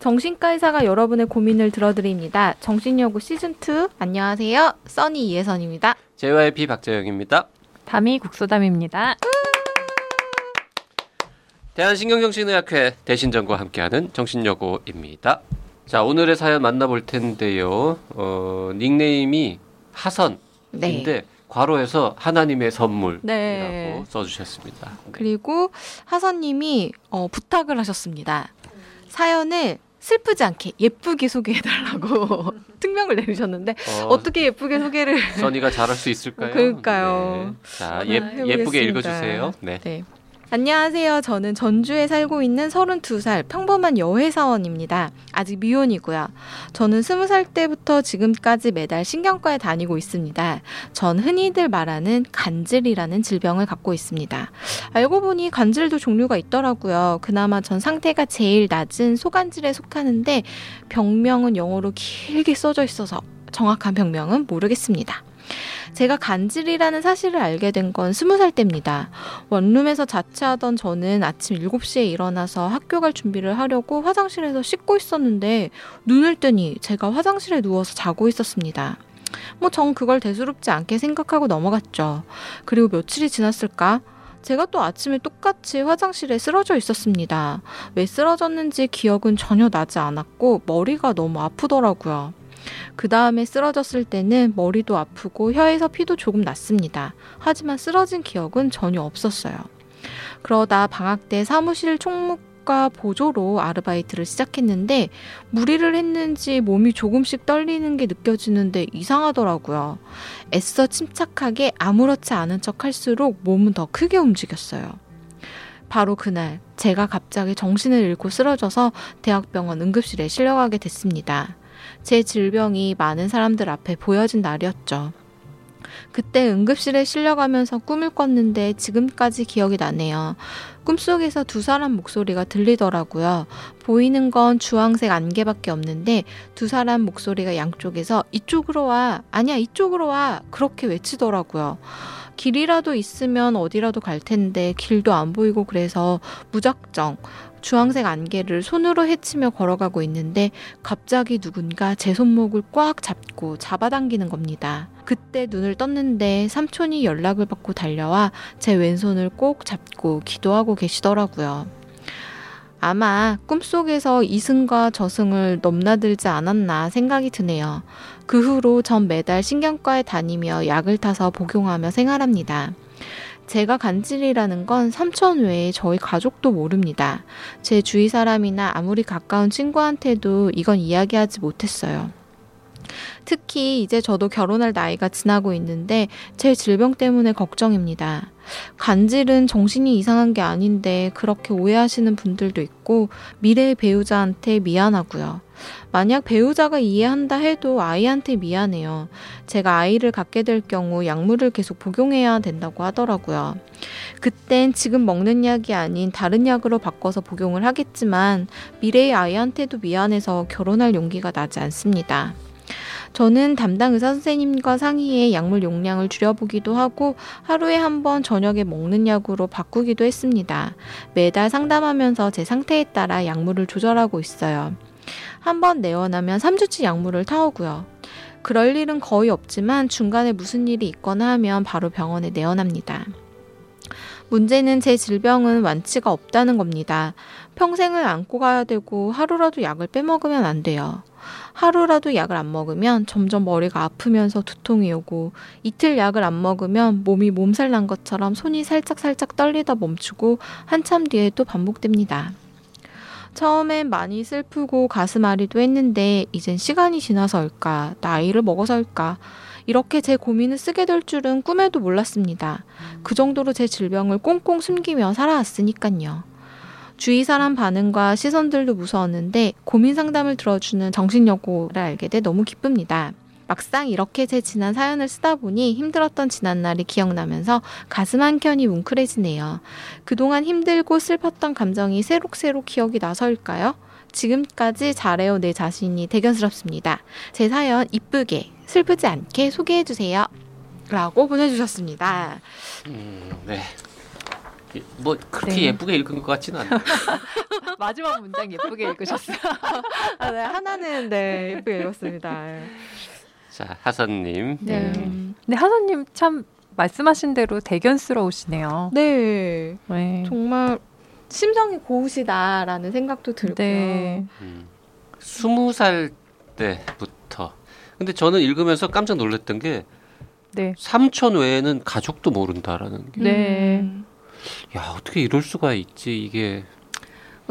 정신과 의사가 여러분의 고민을 들어드립니다. 정신여고 시즌2 안녕하세요. 써니 이혜선입니다. JYP 박재영입니다. 담이 국소담입니다. 대한신경정신의학회 대신전과 함께하는 정신여고입니다. 자 오늘의 사연 만나볼 텐데요. 어, 닉네임이 하선인데 네. 괄호에서 하나님의 선물이라고 네. 써주셨습니다. 그리고 하선님이 어, 부탁을 하셨습니다. 사연을 슬프지 않게 예쁘게 소개해달라고 특명을 내리셨는데 어, 어떻게 예쁘게 소개를 써니가 잘할 수 있을까요? 그러니까요. 네. 자 예. 예쁘게 읽어주세요. 네. 네. 안녕하세요. 저는 전주에 살고 있는 32살 평범한 여회사원입니다. 아직 미혼이고요. 저는 20살 때부터 지금까지 매달 신경과에 다니고 있습니다. 전 흔히들 말하는 간질이라는 질병을 갖고 있습니다. 알고 보니 간질도 종류가 있더라고요. 그나마 전 상태가 제일 낮은 소간질에 속하는데 병명은 영어로 길게 써져 있어서 정확한 병명은 모르겠습니다. 제가 간질이라는 사실을 알게 된 건 스무 살 때입니다. 원룸에서 자취하던 저는 아침 7시에 일어나서 학교 갈 준비를 하려고 화장실에서 씻고 있었는데 눈을 뜨니 제가 화장실에 누워서 자고 있었습니다. 뭐 전 그걸 대수롭지 않게 생각하고 넘어갔죠. 그리고 며칠이 지났을까? 제가 또 아침에 똑같이 화장실에 쓰러져 있었습니다. 왜 쓰러졌는지 기억은 전혀 나지 않았고 머리가 너무 아프더라고요. 그 다음에 쓰러졌을 때는 머리도 아프고 혀에서 피도 조금 났습니다. 하지만 쓰러진 기억은 전혀 없었어요. 그러다 방학 때 사무실 총무과 보조로 아르바이트를 시작했는데 무리를 했는지 몸이 조금씩 떨리는 게 느껴지는데 이상하더라고요. 애써 침착하게 아무렇지 않은 척 할수록 몸은 더 크게 움직였어요. 바로 그날 제가 갑자기 정신을 잃고 쓰러져서 대학병원 응급실에 실려가게 됐습니다. 제 질병이 많은 사람들 앞에 보여진 날이었죠. 그때 응급실에 실려가면서 꿈을 꿨는데 지금까지 기억이 나네요. 꿈속에서 두 사람 목소리가 들리더라고요. 보이는 건 주황색 안개밖에 없는데 두 사람 목소리가 양쪽에서 이쪽으로 와, 아니야, 이쪽으로 와, 그렇게 외치더라고요. 길이라도 있으면 어디라도 갈 텐데 길도 안 보이고 그래서 무작정 주황색 안개를 손으로 헤치며 걸어가고 있는데 갑자기 누군가 제 손목을 꽉 잡고 잡아당기는 겁니다. 그때 눈을 떴는데 삼촌이 연락을 받고 달려와 제 왼손을 꼭 잡고 기도하고 계시더라고요. 아마 꿈속에서 이승과 저승을 넘나들지 않았나 생각이 드네요. 그 후로 전 매달 신경과에 다니며 약을 타서 복용하며 생활합니다. 제가 간질이라는 건 삼촌 외에 저희 가족도 모릅니다. 제 주위 사람이나 아무리 가까운 친구한테도 이건 이야기하지 못했어요. 특히 이제 저도 결혼할 나이가 지나고 있는데 제 질병 때문에 걱정입니다. 간질은 정신이 이상한 게 아닌데 그렇게 오해하시는 분들도 있고 미래의 배우자한테 미안하고요. 만약 배우자가 이해한다 해도 아이한테 미안해요. 제가 아이를 갖게 될 경우 약물을 계속 복용해야 된다고 하더라고요. 그땐 지금 먹는 약이 아닌 다른 약으로 바꿔서 복용을 하겠지만 미래의 아이한테도 미안해서 결혼할 용기가 나지 않습니다. 저는 담당 의사 선생님과 상의해 약물 용량을 줄여보기도 하고 하루에 한 번 저녁에 먹는 약으로 바꾸기도 했습니다. 매달 상담하면서 제 상태에 따라 약물을 조절하고 있어요. 한 번 내원하면 3주치 약물을 타오고요. 그럴 일은 거의 없지만 중간에 무슨 일이 있거나 하면 바로 병원에 내원합니다. 문제는 제 질병은 완치가 없다는 겁니다. 평생을 안고 가야 되고 하루라도 약을 빼먹으면 안 돼요. 하루라도 약을 안 먹으면 점점 머리가 아프면서 두통이 오고 이틀 약을 안 먹으면 몸이 몸살 난 것처럼 손이 살짝살짝 떨리다 멈추고 한참 뒤에 또 반복됩니다. 처음엔 많이 슬프고 가슴 아리도 했는데 이젠 시간이 지나서일까 나이를 먹어서일까 이렇게 제 고민을 쓰게 될 줄은 꿈에도 몰랐습니다. 그 정도로 제 질병을 꽁꽁 숨기며 살아왔으니까요. 주위 사람 반응과 시선들도 무서웠는데 고민 상담을 들어주는 정신여고를 알게 돼 너무 기쁩니다. 막상 이렇게 제 지난 사연을 쓰다 보니 힘들었던 지난 날이 기억나면서 가슴 한켠이 뭉클해지네요. 그동안 힘들고 슬펐던 감정이 새록새록 기억이 나서일까요? 지금까지 잘해요 내 자신이 대견스럽습니다. 제 사연 이쁘게 슬프지 않게 소개해 주세요. 라고 보내주셨습니다. 음, 네. 뭐 그렇게 네. 예쁘게 읽은 것 같지는 않아요. 마지막 문장 예쁘게 읽으셨어요. 아, 네, 하나는 네 예쁘게 읽었습니다. 자, 하선님. 네. 음. 근데 하선님 참 말씀하신 대로 대견스러우시네요. 네, 네. 정말 심정이 고우시다라는 생각도 들고요. 네. 음, 스무 살 때부터. 근데 저는 읽으면서 깜짝 놀랐던 게 네. 삼촌 외에는 가족도 모른다라는 게. 네. 음. 야 어떻게 이럴 수가 있지 이게 그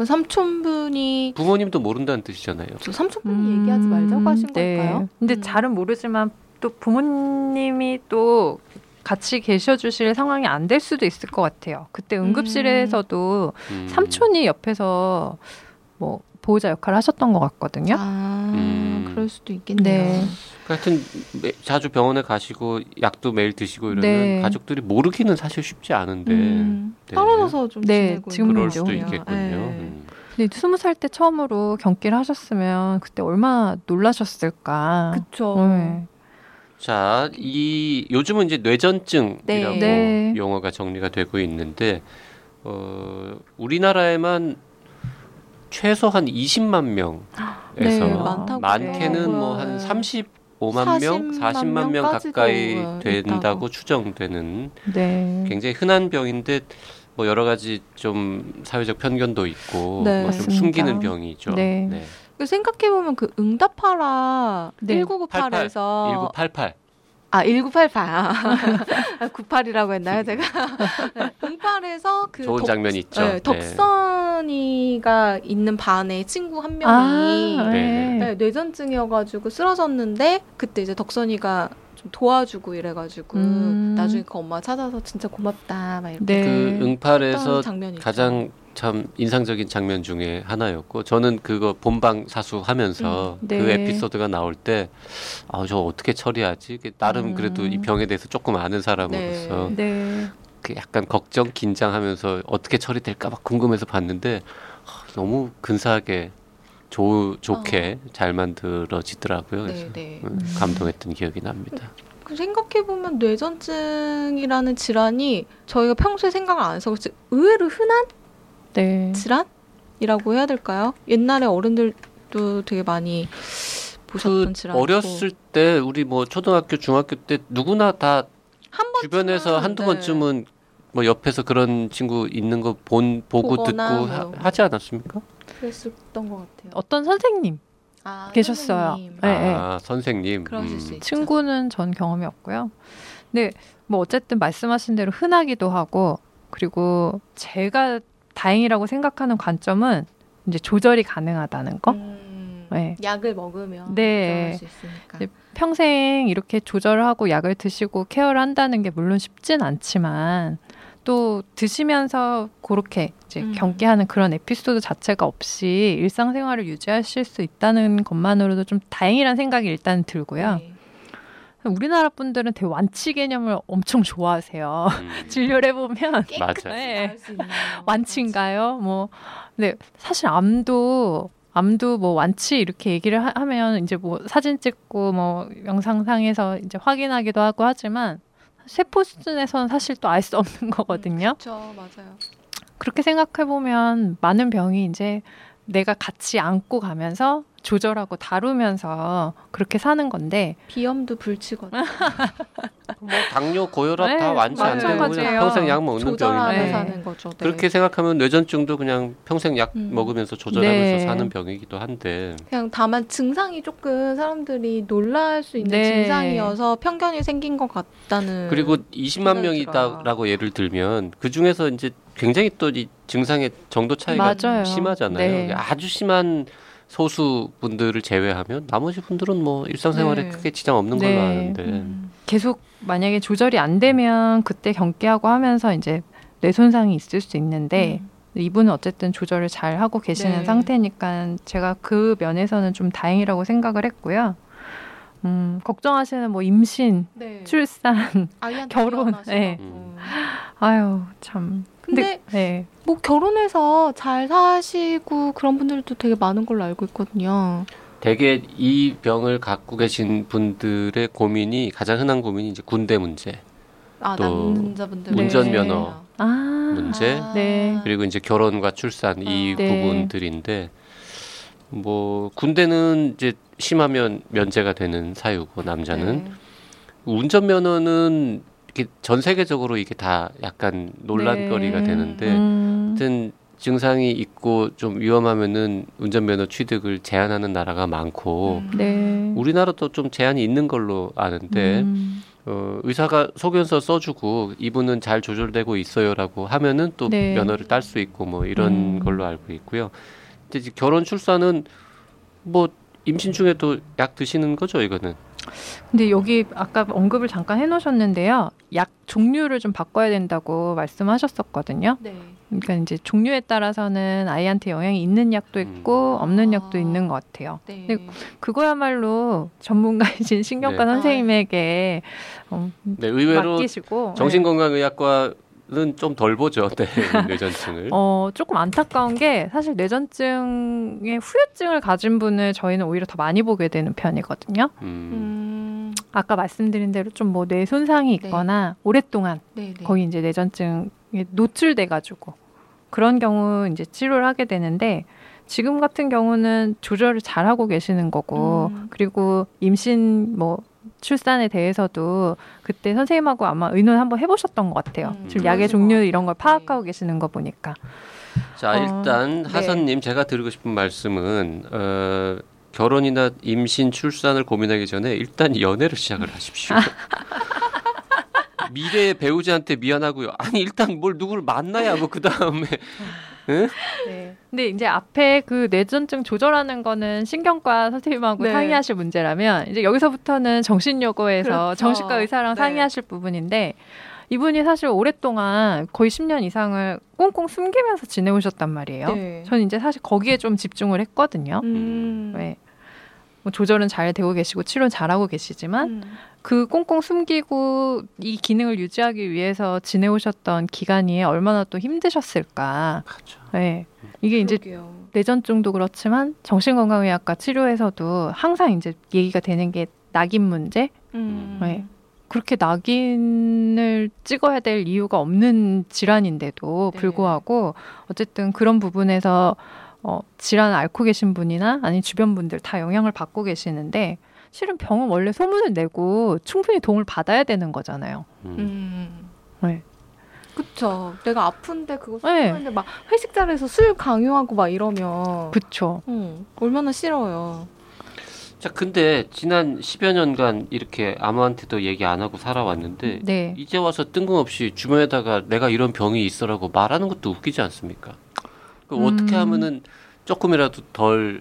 삼촌분이 부모님도 모른다는 뜻이잖아요. 저 삼촌분이 얘기하지 말자고 하신 네. 걸까요? 근데 음. 잘은 모르지만 또 부모님이 또 같이 계셔 주실 상황이 안 될 수도 있을 것 같아요. 그때 응급실에서도 음. 삼촌이 옆에서 뭐 보호자 역할을 하셨던 것 같거든요. 아, 음. 그럴 수도 있겠네요. 네. 하여튼 매- 자주 병원에 가시고 약도 매일 드시고 이러면 네. 가족들이 모르기는 사실 쉽지 않은데 음, 네. 떨어져서 좀 네, 지내고 지금은 그럴 수도. 있겠군요. 네. 음. 근데 스무 살 때 처음으로 경기를 하셨으면 그때 얼마나 놀라셨을까. 그쵸. 네. 자, 이 요즘은 이제 뇌전증이라고 네. 네. 용어가 정리가 되고 있는데 어, 우리나라에만 최소 한 20만 명에서 네, 많다고 많게는 뭐한 하더라고요. 35만 명, 40만 40만 명 가까이 있다고. 된다고 추정되는 네. 굉장히 흔한 병인데 뭐 여러 가지 좀 사회적 편견도 있고 네. 뭐 좀. 숨기는 병이죠. 네. 생각해 보면 그 응답하라 네. 1998에서 1988. 아 1988. 아, 98이라고 했나요, 제가? 네, 08에서 그 좋은 덕- 장면이 있죠. 네, 네. 덕선이가 있는 반에 친구 한 명이 아, 네. 네, 뇌전증이어가지고 쓰러졌는데 그때 이제 덕선이가 좀 도와주고 이래가지고 음. 나중에 그 엄마 찾아서 진짜 고맙다 막 이렇게 네. 그 응팔에서. 가장 참 인상적인 장면 중에 하나였고 저는 그거 본방 사수하면서 음, 네. 그 에피소드가 나올 때 아 저 어떻게 처리하지? 이게 나름 음. 그래도 이 병에 대해서 조금 아는 사람으로서 네. 네. 그 약간 걱정 긴장하면서 어떻게 처리될까 막 궁금해서 봤는데 아, 너무 근사하게 조, 좋게 잘 만들어지더라고요. 그래서 네, 네. 음, 감동했던 기억이 납니다. 그 생각해보면 뇌전증이라는 질환이 저희가 평소에 생각을 안 해서 의외로 흔한 네. 질환이라고 해야 될까요? 옛날에 어른들도 되게 많이 보셨던 그 질환이고 어렸을 때 우리 뭐 초등학교 중학교 때 누구나 다한 번쯤은, 주변에서 한두 네. 번쯤은 뭐 옆에서 그런 친구 있는 거 본 보고 듣고 뭐. 하, 하지 않았습니까? 그랬었던 것 같아요. 어떤 선생님 아, 계셨어요. 선생님. 네, 아 선생님. 그러실 음. 수 있죠. 친구는 전 경험이 없고요. 근데 뭐 어쨌든 말씀하신 대로 흔하기도 하고 그리고 제가 다행이라고 생각하는 관점은 이제 조절이 가능하다는 거. 음, 네. 약을 먹으면 네. 평생 이렇게 조절을 하고 약을 드시고 케어를 한다는 게 물론 쉽진 않지만 또 드시면서 그렇게 이제 음. 경계하는 그런 에피소드 자체가 없이 일상생활을 유지하실 수 있다는 것만으로도 좀 다행이라는 생각이 일단 들고요. 네. 우리나라 분들은 되게 완치 개념을 엄청 좋아하세요. 음. 진료를 해보면 맞아요. 네. 완치인가요? 뭐, 근데 사실 암도 암도 뭐 완치 이렇게 얘기를 하, 면 이제 뭐 사진 찍고 뭐 영상상에서 이제 확인하기도 하고 하지만 세포 수준에서는 사실 또 알 수 없는 거거든요. 그렇죠, 맞아요. 그렇게 생각해 보면 많은 병이 이제 내가 같이 안고 가면서 조절하고 다루면서 그렇게 사는 건데 비염도 불치거든. 뭐 당뇨, 고혈압 네, 다 완치 안 되고 그냥. 평생 약 먹는 조절하면서 병인데 네. 사는 거죠. 네. 그렇게 생각하면 뇌전증도 그냥 평생 약 음. 먹으면서 조절하면서 네. 사는 병이기도 한데 그냥 다만 증상이 조금 사람들이 놀랄 수 있는 네. 증상이어서 편견이 생긴 것 같다는. 그리고 20만 생각이 명이다라고 예를 들면 그 중에서 이제 굉장히 또 이 증상의 정도 차이가 맞아요. 심하잖아요. 네. 아주 심한 소수 분들을 제외하면 나머지 분들은 뭐 일상생활에 네. 크게 지장 없는 네. 걸로 아는데 음. 계속 만약에 조절이 안 되면 그때 경계하고 하면서 이제 뇌 손상이 있을 수 있는데 음. 이분은 어쨌든 조절을 잘 하고 계시는 네. 상태니까 제가 그 면에서는 좀 다행이라고 생각을 했고요. 음, 걱정하시는 뭐 임신, 네. 출산, 결혼, 미안하시다고. 네. 음. 아유 참. 근데 네. 뭐 결혼해서 잘 사시고 그런 분들도 되게 많은 걸로 알고 있거든요. 대개 이 병을 갖고 계신 분들의 고민이 가장 흔한 고민이 이제 군대 문제. 아, 또 남자분들 운전 면허. 아, 문제? 아. 네. 그리고 이제 결혼과 출산 이 아. 네. 부분들인데 뭐 군대는 이제 심하면 면제가 되는 사유고 남자는 네. 운전 면허는 이렇게 전 세계적으로 이게 다 약간 논란거리가 네. 되는데 음, 하여튼 증상이 있고 좀 위험하면은 운전면허 취득을 제한하는 나라가 많고 음. 네. 우리나라도 좀 제한이 있는 걸로 아는데 음, 어, 의사가 소견서 써주고 이분은 잘 조절되고 있어요라고 하면은 또 네. 면허를 딸 수 있고 뭐 이런 음. 걸로 알고 있고요. 이제 결혼 출산은 뭐 임신 중에도 약 드시는 거죠 이거는. 근데 여기 아까 언급을 잠깐 해놓으셨는데요. 약 종류를 좀 바꿔야 된다고 말씀하셨었거든요. 네. 그러니까 이제 종류에 따라서는 아이한테 영향이 있는 약도 있고 음. 없는 약도 아. 있는 것 같아요. 네. 근데 그거야말로 전문가이신 신경과 네. 선생님에게 어, 네, 의외로 맡기시고 네. 정신건강의학과 는좀덜 보죠. 네, 뇌전증을. 어, 조금 안타까운 게 사실 뇌전증의 후유증을 가진 분을 저희는 오히려 더 많이 보게 되는 편이거든요. 음. 음. 아까 말씀드린 대로 좀 뭐 뇌 손상이 네. 있거나 오랫동안 네, 네. 거의 이제 뇌전증에 노출돼 가지고 그런 경우 이제 치료를 하게 되는데 지금 같은 경우는 조절을 잘 하고 계시는 거고 음. 그리고 임신 뭐 출산에 대해서도 그때 선생님하고 아마 의논 한번 해보셨던 것 같아요. 음, 지금 약의 종류 것 이런 걸. 파악하고 계시는 거 보니까 자 어, 일단 네. 하선님 제가 드리고 싶은 말씀은 어, 결혼이나 임신 출산을 고민하기 전에 일단 연애를 시작을 하십시오. 미래의 배우자한테 미안하고요. 아니 일단 뭘 누구를 만나야 하고 그 다음에 네. 근데 이제 앞에 그 뇌전증 조절하는 거는 신경과 선생님하고 네. 상의하실 문제라면 이제 여기서부터는 정신여고에서 그렇죠. 정신과 의사랑 네. 상의하실 부분인데 이분이 사실 오랫동안 거의 10년 이상을 꽁꽁 숨기면서 지내오셨단 말이에요. 네. 전 이제 사실 거기에 좀 집중을 했거든요. 음. 네. 뭐 조절은 잘 되고 계시고 치료는 잘하고 계시지만 음. 그 꽁꽁 숨기고 이 기능을 유지하기 위해서 지내오셨던 기간이 얼마나 또 힘드셨을까. 그렇죠. 네. 이게 이제 그러게요. 뇌전증도 그렇지만 정신건강의학과 치료에서도 항상 이제 얘기가 되는 게 낙인 문제. 음. 네. 그렇게 낙인을 찍어야 될 이유가 없는 질환인데도 네. 불구하고 어쨌든 그런 부분에서 어, 질환을 앓고 계신 분이나 아니 주변 분들 다 영향을 받고 계시는데 실은 병은 원래 소문을 내고 충분히 도움을 받아야 되는 거잖아요. 음. 음. 네. 그쵸. 내가 아픈데 그거 네. 쓰는데 막 회식 자리에서 술 강요하고 막 이러면 그쵸. 음, 얼마나 싫어요. 자 근데 지난 10여 년간 이렇게 아무한테도 얘기 안 하고 살아왔는데 네. 이제 와서 뜬금없이 주변에다가 내가 이런 병이 있어라고 말하는 것도 웃기지 않습니까? 그 음. 어떻게 하면은 조금이라도 덜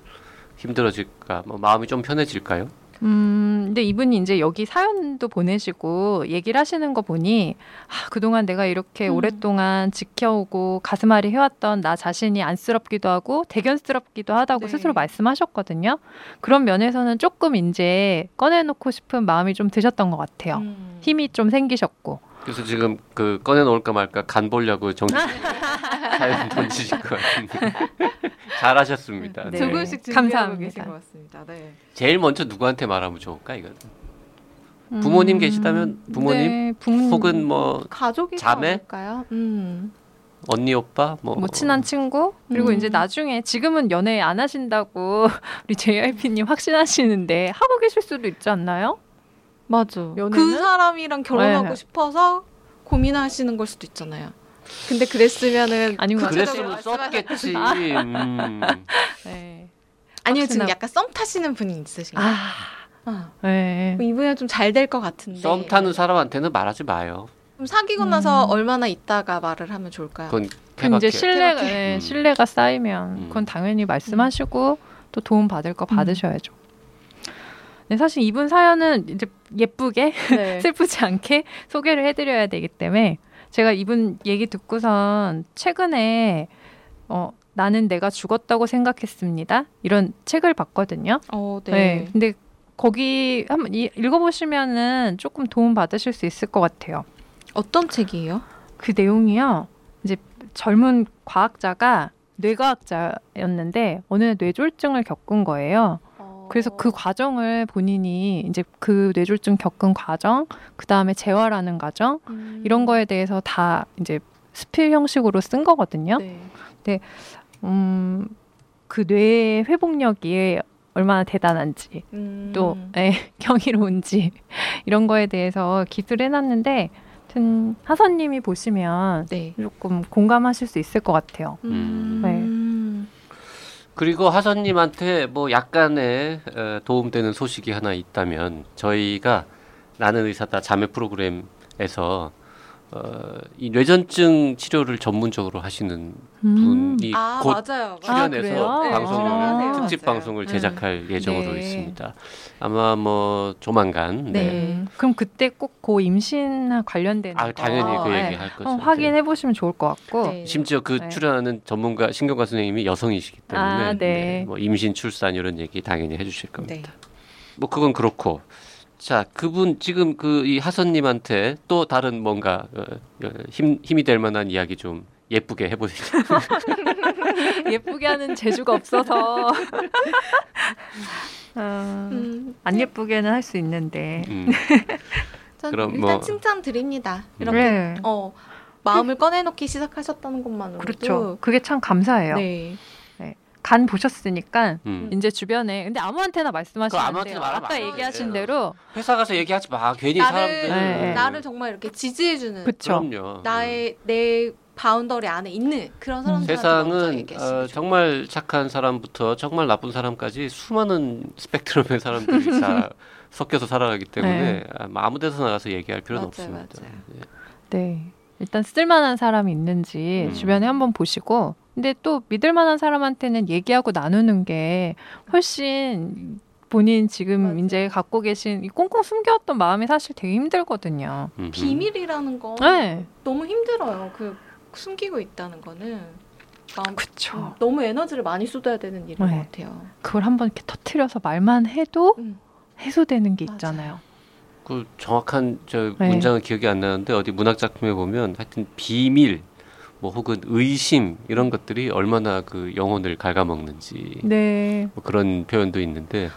힘들어질까? 뭐 마음이 좀 편해질까요? 음, 근데 이분이 이제 여기 사연도 보내시고 얘기를 하시는 거 보니 아, 그동안 내가 이렇게 음. 오랫동안 지켜오고 가슴앓이 해왔던 나 자신이 안쓰럽기도 하고 대견스럽기도 하다고 네. 스스로 말씀하셨거든요. 그런 면에서는 조금 이제 꺼내놓고 싶은 마음이 좀 드셨던 것 같아요. 음. 힘이 좀 생기셨고. 그래서 지금 그 꺼내놓을까 말까 간 보려고 정신 사연 던지실 것 같은데 잘하셨습니다. 네. 조금씩 준비하고. 계신 것 같습니다. 네. 제일 먼저 누구한테 말하면 좋을까 이거? 부모님 음, 계시다면 부모님? 네, 부모님 혹은 뭐 가족이지 자매? 음. 언니 오빠 뭐, 뭐 친한 친구 그리고 음. 이제 나중에 지금은 연애 안 하신다고 우리 JYP님 확신하시는데 하고 계실 수도 있지 않나요? 맞아. 연애는? 그 사람이랑 결혼하고 네. 싶어서 고민하시는 걸 수도 있잖아요. 근데 그랬으면은 같아요. 구체적으로 그랬으면 썼겠지. 음. 네. 아니면 지금 약간 썸 타시는 분이 있으신가요? 아, 어. 네. 이분은 좀잘 될 것 같은데. 썸 타는 사람한테는 말하지 마요. 좀 사귀고 나서 음. 얼마나 있다가 말을 하면 좋을까요? 그건 그럼 이제. 신뢰가. 네, 음. 신뢰가 쌓이면 음. 그건 당연히 말씀하시고 또 도움 받을 거 받으셔야죠. 네, 사실 이분 사연은 이제 예쁘게 네. 슬프지 않게 소개를 해드려야 되기 때문에 제가 이분 얘기 듣고선 최근에 어, 나는 내가 죽었다고 생각했습니다. 이런 책을 봤거든요. 어, 네. 네. 근데 거기 한번 이- 읽어보시면은 조금 도움 받으실 수 있을 것 같아요. 어떤 책이에요? 그 내용이요. 이제 젊은 과학자가 뇌과학자였는데 어느 날 뇌졸중을 겪은 거예요. 그래서 그 과정을 본인이 이제 그 뇌졸중 겪은 과정, 그 다음에 재활하는 과정 음. 이런 거에 대해서 다 이제 스필 형식으로 쓴 거거든요. 네. 음, 그 뇌의 회복력이 얼마나 대단한지 음. 또 예, 경이로운지 이런 거에 대해서 기술을 해놨는데 하여튼 하선님이 보시면 네. 조금 공감하실 수 있을 것 같아요. 음. 네. 그리고 하선님한테 뭐 약간의 어, 도움되는 소식이 하나 있다면 저희가 나는 의사다 자매 프로그램에서 어, 이 뇌전증 치료를 전문적으로 하시는 음. 분이 아 곧 맞아요. 아, 출연해서? 네, 방송을 출연하세요. 특집 맞아요. 방송을 네. 제작할 예정으로 네. 있습니다. 아마 뭐 조만간 네. 네. 음, 그럼 그때 꼭 그 임신 관련된 아 당연히 거, 그 네, 얘기 할 거죠. 확인해 보시면 좋을 것 같고 네. 심지어 그 네. 출연하는 전문가 신경과 선생님이 여성이시기 때문에 아, 네. 뭐 임신 출산 이런 얘기 당연히 해주실 겁니다. 네. 뭐 그건 그렇고 자 그분 지금 그 이 하선님한테 또 다른 뭔가 어, 어, 힘 힘이 될 만한 이야기 좀 예쁘게 해보시죠. 예쁘게 하는 재주가 없어서 어, 음. 안 예쁘게는 할 수 있는데 음, 전 그럼 일단 뭐- 칭찬 드립니다. 이렇게 네. 어 마음을 꺼내놓기 시작하셨다는 것만으로도 그렇죠. 그게 참 감사해요. 네. 간 보셨으니까 음. 이제 주변에 근데 아무한테나 말씀하시면 안 돼요. 아까 안 얘기하신. 대로 회사 가서 얘기하지 마. 괜히 나를 사람들 네. 나를 정말 이렇게 지지해 주는 그쵸. 그럼요. 나의 내 boundary 안에 있는 그런 사람들한테 먼저 세상은 어, 정말 착한 사람부터 정말 나쁜 사람까지 수많은 스펙트럼의 사람들이 다 섞여서 살아가기 때문에 네. 아, 아무 데서 나가서 얘기할 필요는 맞아요, 없습니다. 맞아요. 예. 네. 일단 쓸만한 사람이 있는지 음. 주변에 한번 보시고 근데 또 믿을 만한 사람한테는 얘기하고 나누는 게 훨씬 본인 지금 맞아요. 이제 갖고 계신 이 꽁꽁 숨겨왔던 마음이 사실 되게 힘들거든요. 비밀이라는 거 네. 너무 힘들어요. 그 숨기고 있다는 거는 마음 그쵸. 음, 너무 에너지를 많이 쏟아야 되는 일인 네. 것 같아요. 그걸 한번 이렇게 터트려서 말만 해도 음. 해소되는 게. 있잖아요. 그 정확한 저 네. 문장은 기억이 안 나는데 어디 문학 작품에 보면 하여튼 비밀 뭐 혹은 의심 이런 것들이 얼마나 그 영혼을 갉아먹는지 네. 뭐 그런 표현도 있는데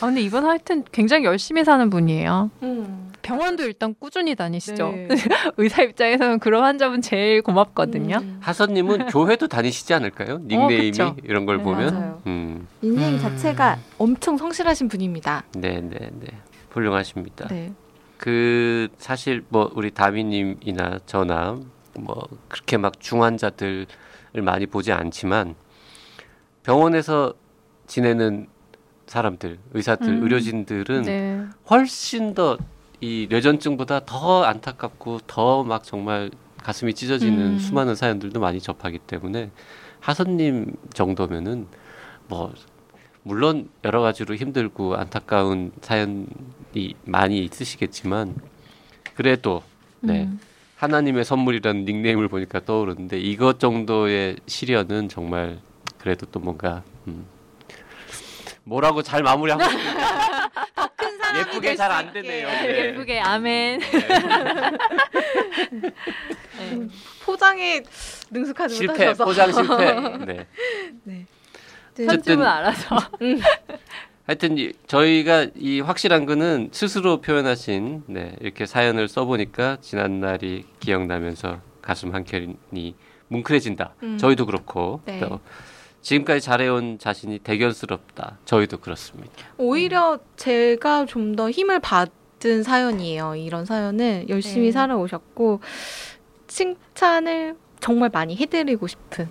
아, 근데 이분 하여튼 굉장히 열심히 사는 분이에요. 음. 병원도 일단 꾸준히 다니시죠. 네. 의사 입장에서는 그런 환자분 제일 고맙거든요. 음. 하선님은 교회도 다니시지 않을까요? 닉네임이 그쵸. 이런 걸 네, 보면. 음, 인생 음. 자체가 엄청 성실하신 분입니다. 네, 네, 네, 훌륭하십니다. 네. 그 사실 뭐 우리 다미님이나 저나 뭐 그렇게 막 중환자들을 많이 보지 않지만 병원에서 지내는 사람들, 의사들, 음. 의료진들은 네. 훨씬 더 이 뇌전증보다 더 안타깝고 더 막 정말 가슴이 찢어지는 음. 수많은 사연들도 많이 접하기 때문에 하선님 정도면은 뭐 물론 여러 가지로 힘들고 안타까운 사연이 많이 있으시겠지만 그래도 네 음. 하나님의 선물이라는 닉네임을 보니까 떠오르는데 이것 정도의 시련은 정말 그래도 또 뭔가 음, 뭐라고 잘 마무리하고 예쁘게 잘 안. 되네요. 네. 예쁘게 아멘. 네. 포장에 능숙하지 실패 못하셔서 포장 실패. 네. 네. 편집은 알아서. 하여튼 이- 저희가 이 확실한 거는 스스로 표현하신 네, 이렇게 사연을 써보니까 지난 날이 기억나면서 가슴 한 켠이 뭉클해진다. 음. 저희도 그렇고 네. 또 지금까지 잘해온 자신이 대견스럽다. 저희도 그렇습니다. 오히려 제가 좀 더 힘을 받은 사연이에요. 이런 사연은 열심히 네. 살아오셨고 칭찬을 정말 많이 해드리고 싶은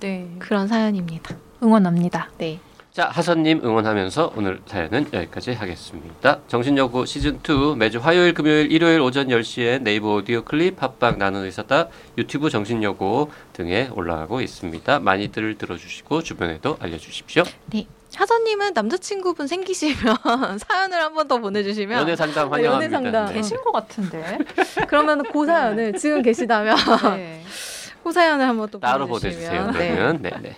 네. 그런 사연입니다. 응원합니다. 네. 자 하선님 응원하면서 오늘 사연은 여기까지 하겠습니다. 정신여고 시즌 2 매주 화요일, 금요일, 일요일 오전 10시에 네이버 오디오 클립, 팟빵 나는 의사다, 유튜브 정신여고 등에 올라가고 있습니다. 많이들 들어주시고 주변에도 알려주십시오. 네. 하선님은 남자친구분 생기시면 사연을 한 번 더 보내주시면 연애 상담 네, 연애 환영합니다. 상담. 네. 계신 것 같은데. 그러면 그 사연을 지금 계시다면 네. 그 사연을 한번 또 따로 보내주시면 보내주세요. 네. 그러면 네, 네.